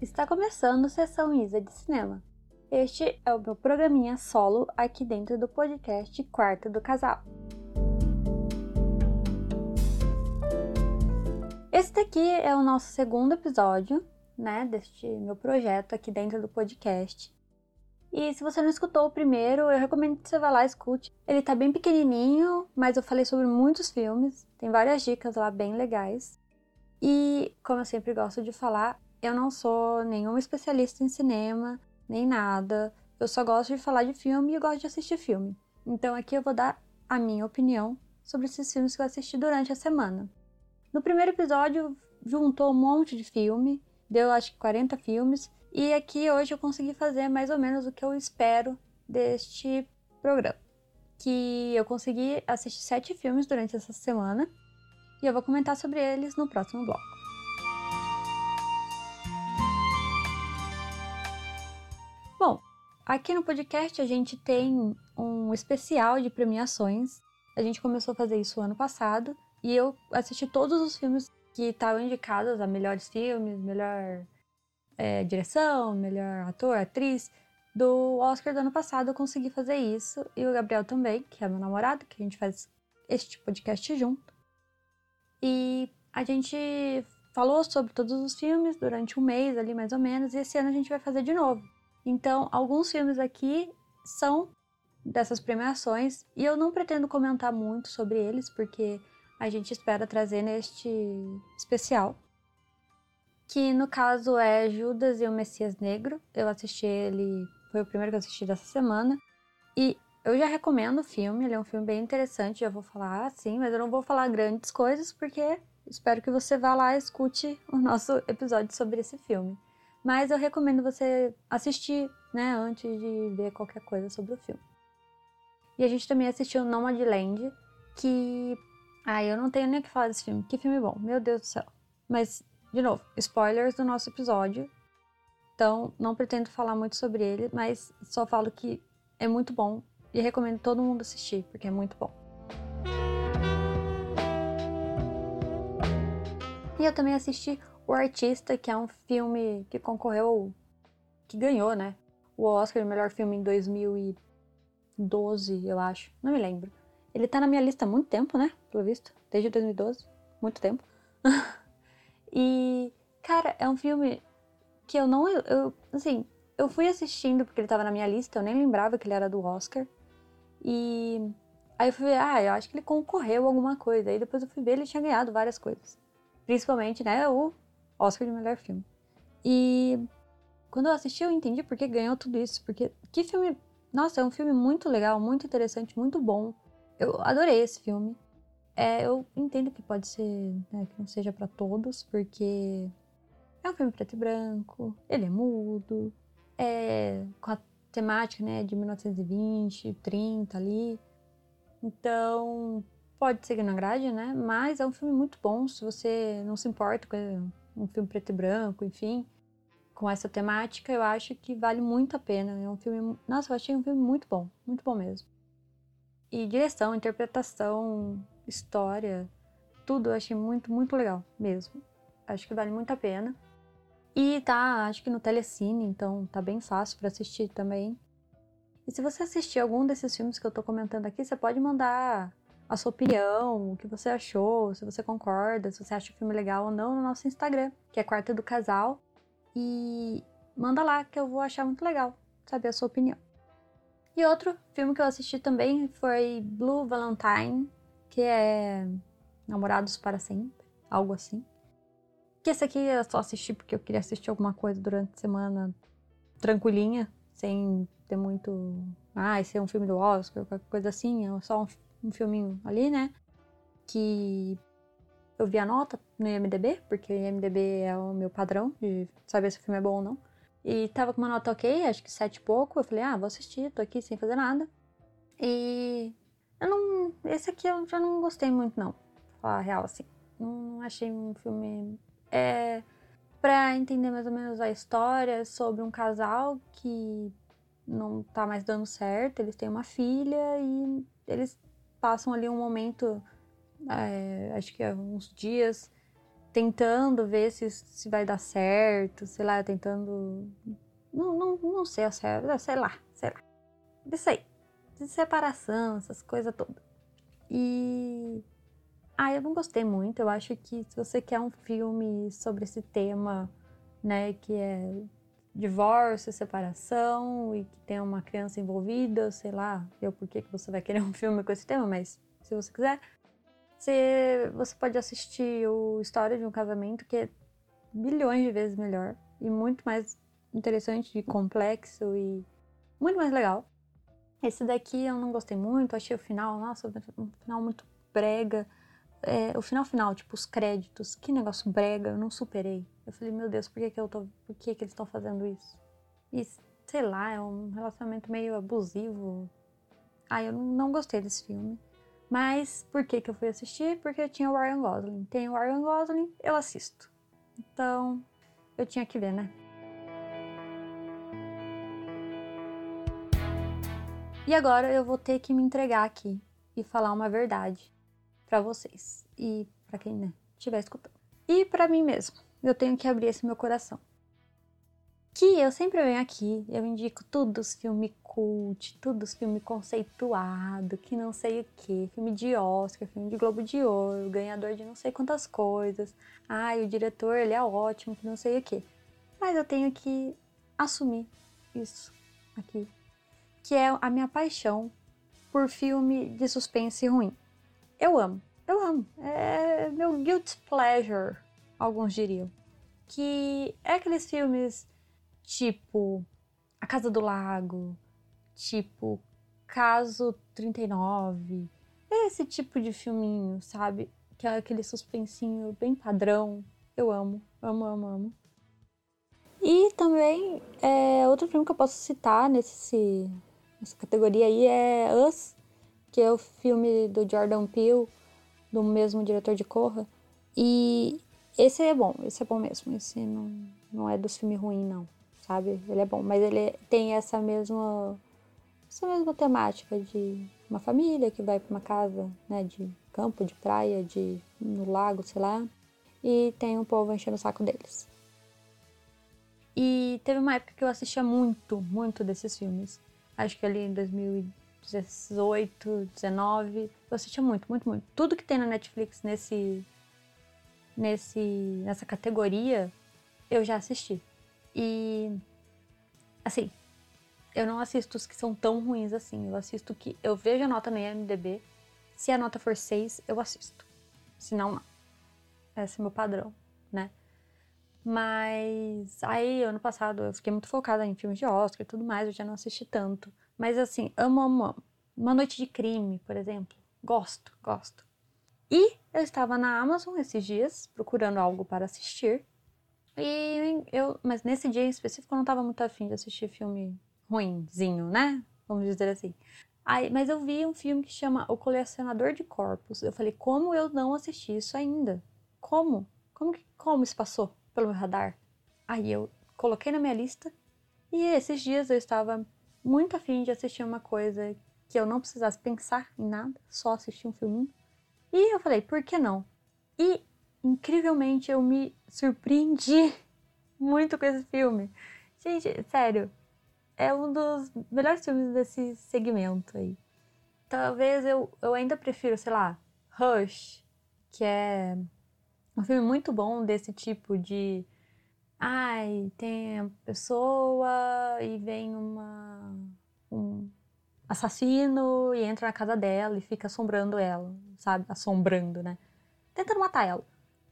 Está começando Sessão Isa de Cinema. Este é o meu programinha solo aqui dentro do podcast Quarto do Casal. Esse daqui é o nosso segundo episódio, né, deste meu projeto aqui dentro do podcast. E se você não escutou o primeiro, eu recomendo que você vá lá e escute. Ele tá bem pequenininho, mas eu falei sobre muitos filmes, tem várias dicas lá bem legais. E, como eu sempre gosto de falar, eu não sou nenhuma especialista em cinema, nem nada. Eu só gosto de falar de filme e gosto de assistir filme. Então aqui eu vou dar a minha opinião sobre esses filmes que eu assisti durante a semana. No primeiro episódio, juntou um monte de filme, deu acho que 40 filmes, e aqui hoje eu consegui fazer mais ou menos o que eu espero deste programa. Que eu consegui assistir sete filmes durante essa semana e eu vou comentar sobre eles no próximo bloco. Bom, aqui no podcast a gente tem um especial de premiações. A gente começou a fazer isso ano passado e eu assisti todos os filmes que estavam indicados a melhores filmes, melhor é, direção, melhor ator, atriz. Do Oscar do ano passado eu consegui fazer isso e o Gabriel também, que é meu namorado, que a gente faz este podcast junto. E a gente falou sobre todos os filmes durante um mês ali mais ou menos, e esse ano a gente vai fazer de novo. Então, alguns filmes aqui são dessas premiações e eu não pretendo comentar muito sobre eles porque a gente espera trazer neste especial. Que no caso é Judas e o Messias Negro. Eu assisti ele, foi o primeiro que eu assisti dessa semana. E eu já recomendo o filme, ele é um filme bem interessante, já vou falar assim, mas eu não vou falar grandes coisas porque espero que você vá lá e escute o nosso episódio sobre esse filme. Mas eu recomendo você assistir, né, antes de ver qualquer coisa sobre o filme. E a gente também assistiu Nomadland, que. Ah, eu não tenho nem o que falar desse filme. Que filme bom, meu Deus do céu. Mas, de novo, spoilers do nosso episódio. Então, não pretendo falar muito sobre ele, mas só falo que é muito bom e recomendo todo mundo assistir, porque é muito bom. E eu também assisti O Artista, que é um filme que concorreu, que ganhou, né? O Oscar de melhor filme em 2012, eu acho. Não me lembro. Ele tá na minha lista há muito tempo, né? Pelo visto. Desde 2012. Muito tempo. e, cara, é um filme que eu não. Eu, assim, eu fui assistindo porque ele tava na minha lista, eu nem lembrava que ele era do Oscar. E aí eu fui ver, ah, eu acho que ele concorreu a alguma coisa. Aí depois eu fui ver, ele tinha ganhado várias coisas. Principalmente, né, o Oscar de melhor filme. E quando eu assisti, eu entendi porque ganhou tudo isso. Porque que filme. Nossa, é um filme muito legal, muito interessante, muito bom. Eu adorei esse filme. É, eu entendo que pode ser, né, que não seja para todos, porque é um filme preto e branco, ele é mudo, é com a temática, né, de 1920, 30 ali. Então, pode ser que não agrade, né? Mas é um filme muito bom se você não se importa com um filme preto e branco, enfim, com essa temática, eu acho que vale muito a pena. É um filme, nossa, eu achei um filme muito bom, muito bom mesmo. E direção, interpretação, história, tudo eu achei muito, muito legal mesmo. Acho que vale muito a pena. E tá, acho que no Telecine, então tá bem fácil para assistir também. E se você assistir algum desses filmes que eu tô comentando aqui, você pode mandar a sua opinião, o que você achou, se você concorda, se você acha o filme legal ou não no nosso Instagram, que é Quarta do Casal. E manda lá que eu vou achar muito legal saber a sua opinião. E outro filme que eu assisti também foi Blue Valentine, que é Namorados para Sempre, algo assim. Que esse aqui eu só assisti porque eu queria assistir alguma coisa durante a semana tranquilinha, sem ter muito. Ah, esse é um filme do Oscar, qualquer coisa assim, é só um, um filminho ali, né? Que eu vi a nota no IMDB, porque o IMDB é o meu padrão de saber se o filme é bom ou não. E tava com uma nota ok, acho que sete e pouco. Eu falei, ah, vou assistir, tô aqui sem fazer nada. E eu não. Esse aqui eu já não gostei muito, não. Pra falar a real, assim. Não achei um filme é para entender mais ou menos a história sobre um casal que não tá mais dando certo, eles têm uma filha e eles passam ali um momento, é, acho que é uns dias, tentando ver se, se vai dar certo, sei lá, tentando. Não, não, não sei ao certo, sei lá, sei lá. Isso aí. De separação, essas coisas todas. E. Ah, eu não gostei muito. Eu acho que se você quer um filme sobre esse tema, né, que é divórcio, separação e que tem uma criança envolvida, sei lá, eu por que você vai querer um filme com esse tema, mas se você quiser, você, você pode assistir o História de um Casamento, que é bilhões de vezes melhor e muito mais interessante e complexo e muito mais legal. Esse daqui eu não gostei muito, achei o final, nossa, um final muito brega. É, o final final, tipo, os créditos, que negócio brega, eu não superei. Eu falei, meu Deus, por que, que eu tô. Por que, que eles estão fazendo isso? E, sei lá, é um relacionamento meio abusivo. Ah, eu não gostei desse filme. Mas por que, que eu fui assistir? Porque tinha o Ryan Gosling. Tem o Ryan Gosling, eu assisto. Então, eu tinha que ver, né? E agora eu vou ter que me entregar aqui e falar uma verdade para vocês e para quem né, estiver escutando. E para mim mesmo, eu tenho que abrir esse meu coração. Que eu sempre venho aqui, eu indico tudo os filmes cult, tudo os filmes conceituado, que não sei o que, filme de Oscar, filme de Globo de Ouro, ganhador de não sei quantas coisas. Ai, o diretor, ele é ótimo, que não sei o que. Mas eu tenho que assumir isso aqui que é a minha paixão por filme de suspense ruim. Eu amo, eu amo. É meu guilt pleasure, alguns diriam. Que é aqueles filmes tipo A Casa do Lago, tipo Caso 39, esse tipo de filminho, sabe? Que é aquele suspensinho bem padrão. Eu amo, amo, amo, amo. E também é outro filme que eu posso citar nesse essa categoria aí é Us, que é o filme do Jordan Peele, do mesmo diretor de Corra. E esse é bom, esse é bom mesmo. Esse não, não é dos filmes ruins, não, sabe? Ele é bom, mas ele tem essa mesma, essa mesma temática de uma família que vai para uma casa, né, de campo, de praia, de no lago, sei lá, e tem um povo enchendo o saco deles. E teve uma época que eu assistia muito, muito desses filmes acho que ali em 2018, 19, eu assistia muito, muito, muito. Tudo que tem na Netflix nesse, nesse, nessa categoria, eu já assisti. E, assim, eu não assisto os que são tão ruins assim. Eu assisto que eu vejo a nota no IMDb. Se a nota for 6, eu assisto. Se não, não. Esse é o meu padrão, né? Mas aí, ano passado, eu fiquei muito focada em filmes de Oscar e tudo mais, eu já não assisti tanto. Mas assim, amo, amo, amo. Uma Noite de Crime, por exemplo. Gosto, gosto. E eu estava na Amazon esses dias, procurando algo para assistir. E eu, mas nesse dia em específico eu não estava muito afim de assistir filme ruinzinho, né? Vamos dizer assim. Aí, mas eu vi um filme que chama O Colecionador de Corpos. Eu falei, como eu não assisti isso ainda? Como? Como, que, como isso passou? pelo meu radar. Aí eu coloquei na minha lista e esses dias eu estava muito afim de assistir uma coisa que eu não precisasse pensar em nada, só assistir um filminho. E eu falei, por que não? E incrivelmente eu me surpreendi muito com esse filme. Gente, sério, é um dos melhores filmes desse segmento aí. Talvez eu, eu ainda prefiro, sei lá, Rush, que é um filme muito bom desse tipo de. Ai, tem a pessoa e vem uma. um assassino e entra na casa dela e fica assombrando ela, sabe? Assombrando, né? Tentando matar ela.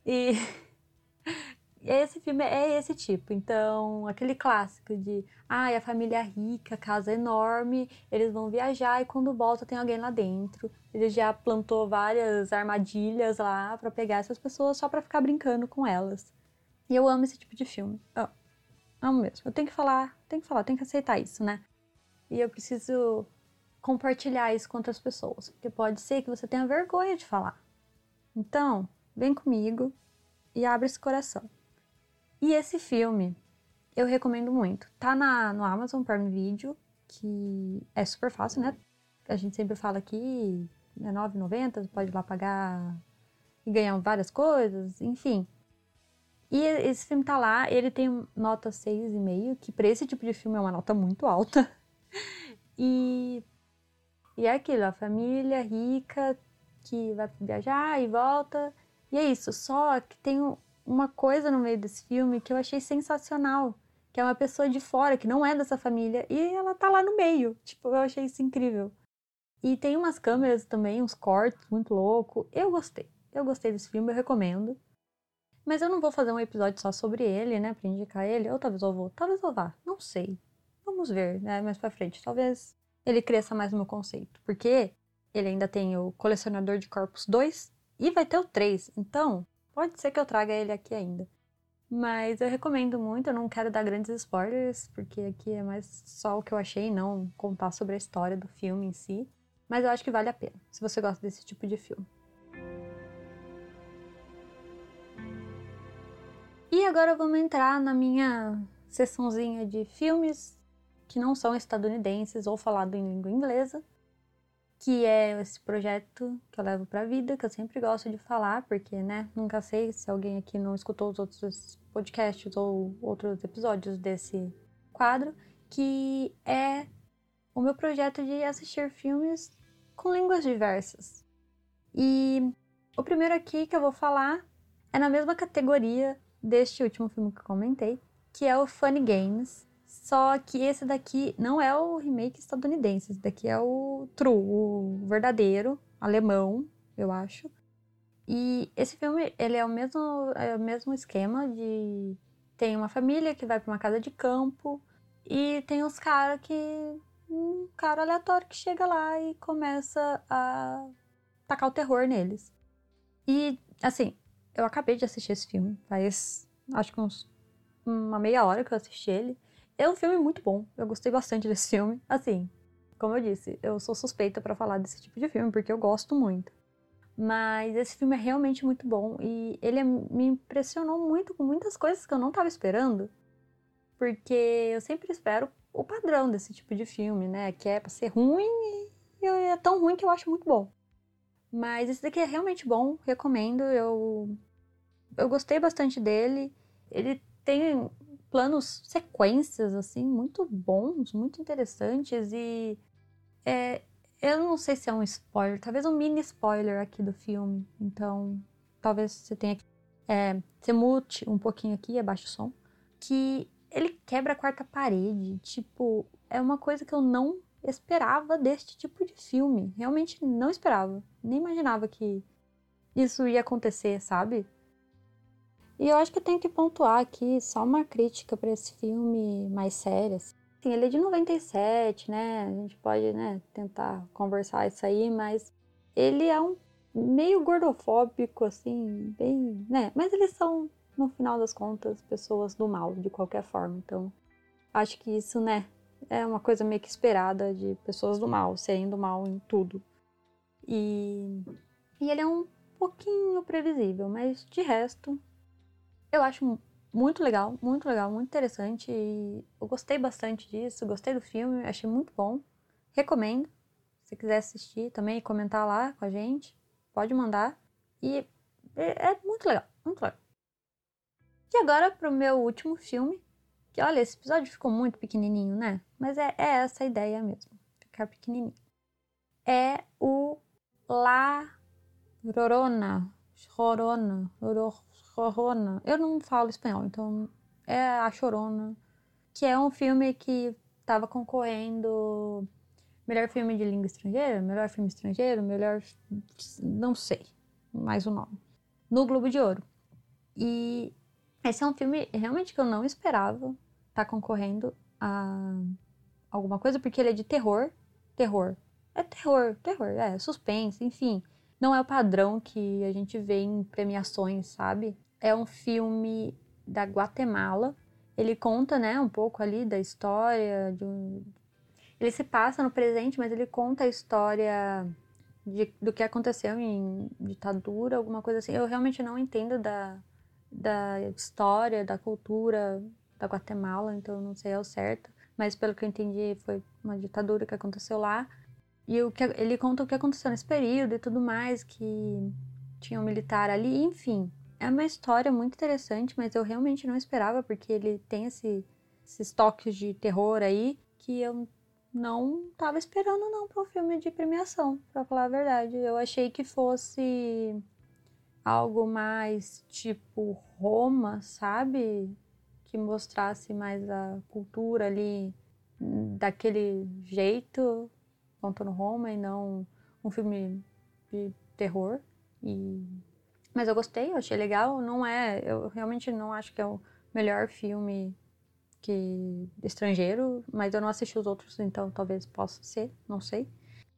E. esse filme é esse tipo. Então, aquele clássico de, ai, ah, a família é rica, casa enorme, eles vão viajar e quando volta tem alguém lá dentro. Ele já plantou várias armadilhas lá para pegar essas pessoas só para ficar brincando com elas. E eu amo esse tipo de filme. Eu amo mesmo. Eu tenho que falar, tenho que falar, tenho que aceitar isso, né? E eu preciso compartilhar isso com outras pessoas, porque pode ser que você tenha vergonha de falar. Então, vem comigo e abre esse coração. E esse filme eu recomendo muito. Tá na, no Amazon Prime Video, que é super fácil, né? A gente sempre fala aqui, é R$ 9,90, pode ir lá pagar e ganhar várias coisas, enfim. E esse filme tá lá, ele tem nota 6,5, que pra esse tipo de filme é uma nota muito alta. E, e é aquilo, a família rica que vai viajar e volta. E é isso, só que tem uma coisa no meio desse filme que eu achei sensacional, que é uma pessoa de fora, que não é dessa família, e ela tá lá no meio. Tipo, eu achei isso incrível. E tem umas câmeras também, uns cortes muito louco. Eu gostei. Eu gostei desse filme, eu recomendo. Mas eu não vou fazer um episódio só sobre ele, né, pra indicar ele. Ou talvez eu vou, talvez eu vá, não sei. Vamos ver, né, mais pra frente. Talvez ele cresça mais no meu conceito. Porque ele ainda tem o Colecionador de Corpos 2 e vai ter o 3. Então, pode ser que eu traga ele aqui ainda. Mas eu recomendo muito, eu não quero dar grandes spoilers, porque aqui é mais só o que eu achei, não contar sobre a história do filme em si. Mas eu acho que vale a pena, se você gosta desse tipo de filme. E agora vamos entrar na minha sessãozinha de filmes que não são estadunidenses ou falado em língua inglesa, que é esse projeto que eu levo para a vida, que eu sempre gosto de falar, porque, né, nunca sei se alguém aqui não escutou os outros podcasts ou outros episódios desse quadro, que é o meu projeto de assistir filmes com línguas diversas. E o primeiro aqui que eu vou falar é na mesma categoria deste último filme que comentei, que é o Funny Games. Só que esse daqui não é o remake estadunidense, esse daqui é o true, o verdadeiro, alemão, eu acho. E esse filme, ele é o mesmo, é o mesmo esquema de tem uma família que vai para uma casa de campo e tem os caras que um cara aleatório que chega lá e começa a tacar o terror neles. E, assim, eu acabei de assistir esse filme, faz acho que uns, uma meia hora que eu assisti ele. É um filme muito bom, eu gostei bastante desse filme. Assim, como eu disse, eu sou suspeita para falar desse tipo de filme porque eu gosto muito. Mas esse filme é realmente muito bom e ele me impressionou muito com muitas coisas que eu não estava esperando. Porque eu sempre espero o padrão desse tipo de filme, né? Que é pra ser ruim e é tão ruim que eu acho muito bom. Mas esse daqui é realmente bom, recomendo. Eu, eu gostei bastante dele. Ele tem planos, sequências, assim, muito bons, muito interessantes. E é, eu não sei se é um spoiler, talvez um mini spoiler aqui do filme. Então, talvez você tenha que. É, você mute um pouquinho aqui, abaixa o som. Que ele quebra a quarta parede. Tipo, é uma coisa que eu não esperava deste tipo de filme. Realmente não esperava. Nem imaginava que isso ia acontecer, sabe? E eu acho que eu tenho que pontuar aqui só uma crítica para esse filme mais sério. Assim. ele é de 97, né? A gente pode, né, tentar conversar isso aí, mas ele é um meio gordofóbico, assim, bem, né? Mas eles são no final das contas, pessoas do mal, de qualquer forma. Então, acho que isso, né, é uma coisa meio que esperada de pessoas do mal, serem do mal em tudo. E, e ele é um pouquinho previsível, mas de resto, eu acho muito legal, muito legal, muito interessante. E eu gostei bastante disso, gostei do filme, achei muito bom. Recomendo. Se quiser assistir também e comentar lá com a gente, pode mandar. E é, é muito legal, muito legal. E agora pro meu último filme. Que olha, esse episódio ficou muito pequenininho, né? Mas é, é essa a ideia mesmo. Ficar pequenininho. É o La Rorona. Chorona. Chorona. Eu não falo espanhol, então é a Chorona. Que é um filme que estava concorrendo melhor filme de língua estrangeira, melhor filme estrangeiro, melhor. não sei mais o nome. No Globo de Ouro. E esse é um filme realmente que eu não esperava estar tá concorrendo a alguma coisa, porque ele é de terror. Terror. É terror, terror, é suspense, enfim. Não é o padrão que a gente vê em premiações, sabe? É um filme da Guatemala. Ele conta, né, um pouco ali da história de um... Ele se passa no presente, mas ele conta a história de, do que aconteceu em ditadura, alguma coisa assim. Eu realmente não entendo da, da história, da cultura da Guatemala, então não sei ao certo, mas pelo que eu entendi foi uma ditadura que aconteceu lá. E o que ele conta o que aconteceu nesse período e tudo mais, que tinha um militar ali, enfim. É uma história muito interessante, mas eu realmente não esperava, porque ele tem esse, esses toques de terror aí que eu não tava esperando não para um filme de premiação, para falar a verdade. Eu achei que fosse algo mais tipo Roma, sabe? Que mostrasse mais a cultura ali daquele jeito, contando Roma e não um filme de terror. E mas eu gostei, eu achei legal. Não é, eu realmente não acho que é o melhor filme que estrangeiro, mas eu não assisti os outros, então talvez possa ser, não sei.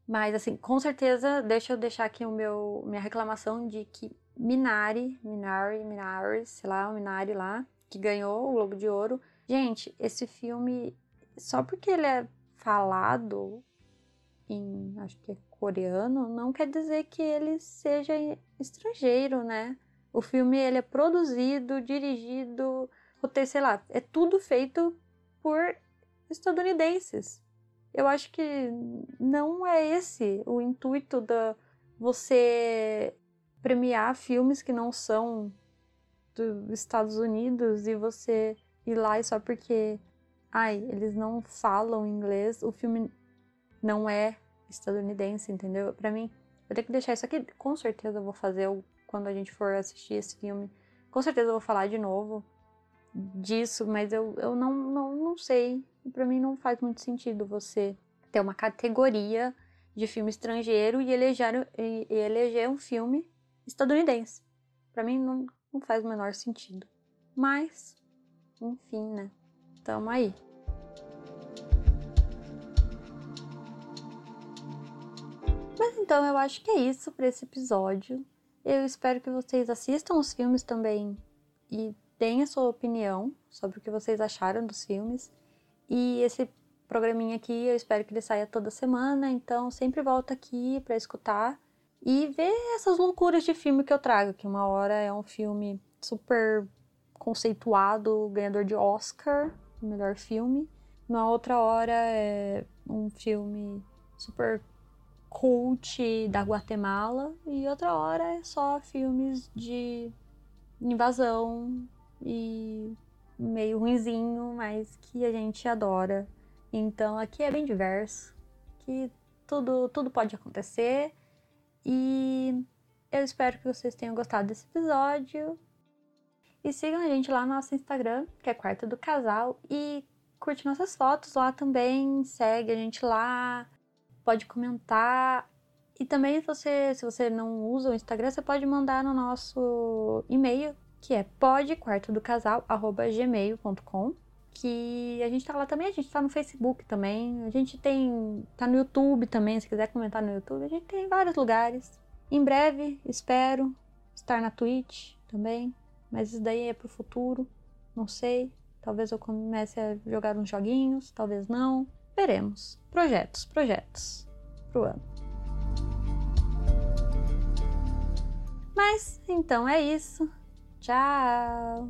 Mas assim, com certeza, deixa eu deixar aqui o meu minha reclamação de que Minari, Minari, Minari, sei lá, o Minari lá, que ganhou o Globo de Ouro. Gente, esse filme, só porque ele é falado em, acho que é coreano, não quer dizer que ele seja estrangeiro, né? O filme ele é produzido, dirigido, roteiro, sei lá, é tudo feito por estadunidenses. Eu acho que não é esse o intuito da você premiar filmes que não são dos Estados Unidos e você ir lá e só porque ai, eles não falam inglês, o filme não é estadunidense, entendeu? Para mim, eu tenho que deixar isso aqui, com certeza eu vou fazer quando a gente for assistir esse filme. Com certeza eu vou falar de novo disso, mas eu, eu não, não, não sei. Para mim não faz muito sentido você ter uma categoria de filme estrangeiro e eleger, e, e eleger um filme estadunidense. Para mim não, não faz o menor sentido. Mas, enfim, né? Tamo aí. Então eu acho que é isso para esse episódio. Eu espero que vocês assistam os filmes também e deem a sua opinião sobre o que vocês acharam dos filmes. E esse programinha aqui eu espero que ele saia toda semana, então sempre volta aqui para escutar e ver essas loucuras de filme que eu trago, que uma hora é um filme super conceituado, ganhador de Oscar, melhor filme. Na outra hora é um filme super cult da Guatemala e outra hora é só filmes de invasão e meio ruinzinho, mas que a gente adora. Então aqui é bem diverso, que tudo tudo pode acontecer e eu espero que vocês tenham gostado desse episódio. E sigam a gente lá no nosso Instagram, que é Quarto do Casal, e curte nossas fotos lá também, segue a gente lá, pode comentar. E também, você, se você não usa o Instagram, você pode mandar no nosso e-mail, que é podquartodocasal.gmail.com que a gente tá lá também, a gente tá no Facebook também, a gente tem. tá no YouTube também, se quiser comentar no YouTube, a gente tem em vários lugares. Em breve, espero estar na Twitch também, mas isso daí é pro futuro, não sei. Talvez eu comece a jogar uns joguinhos, talvez não. Veremos. Projetos, projetos pro ano. Mas então é isso. Tchau!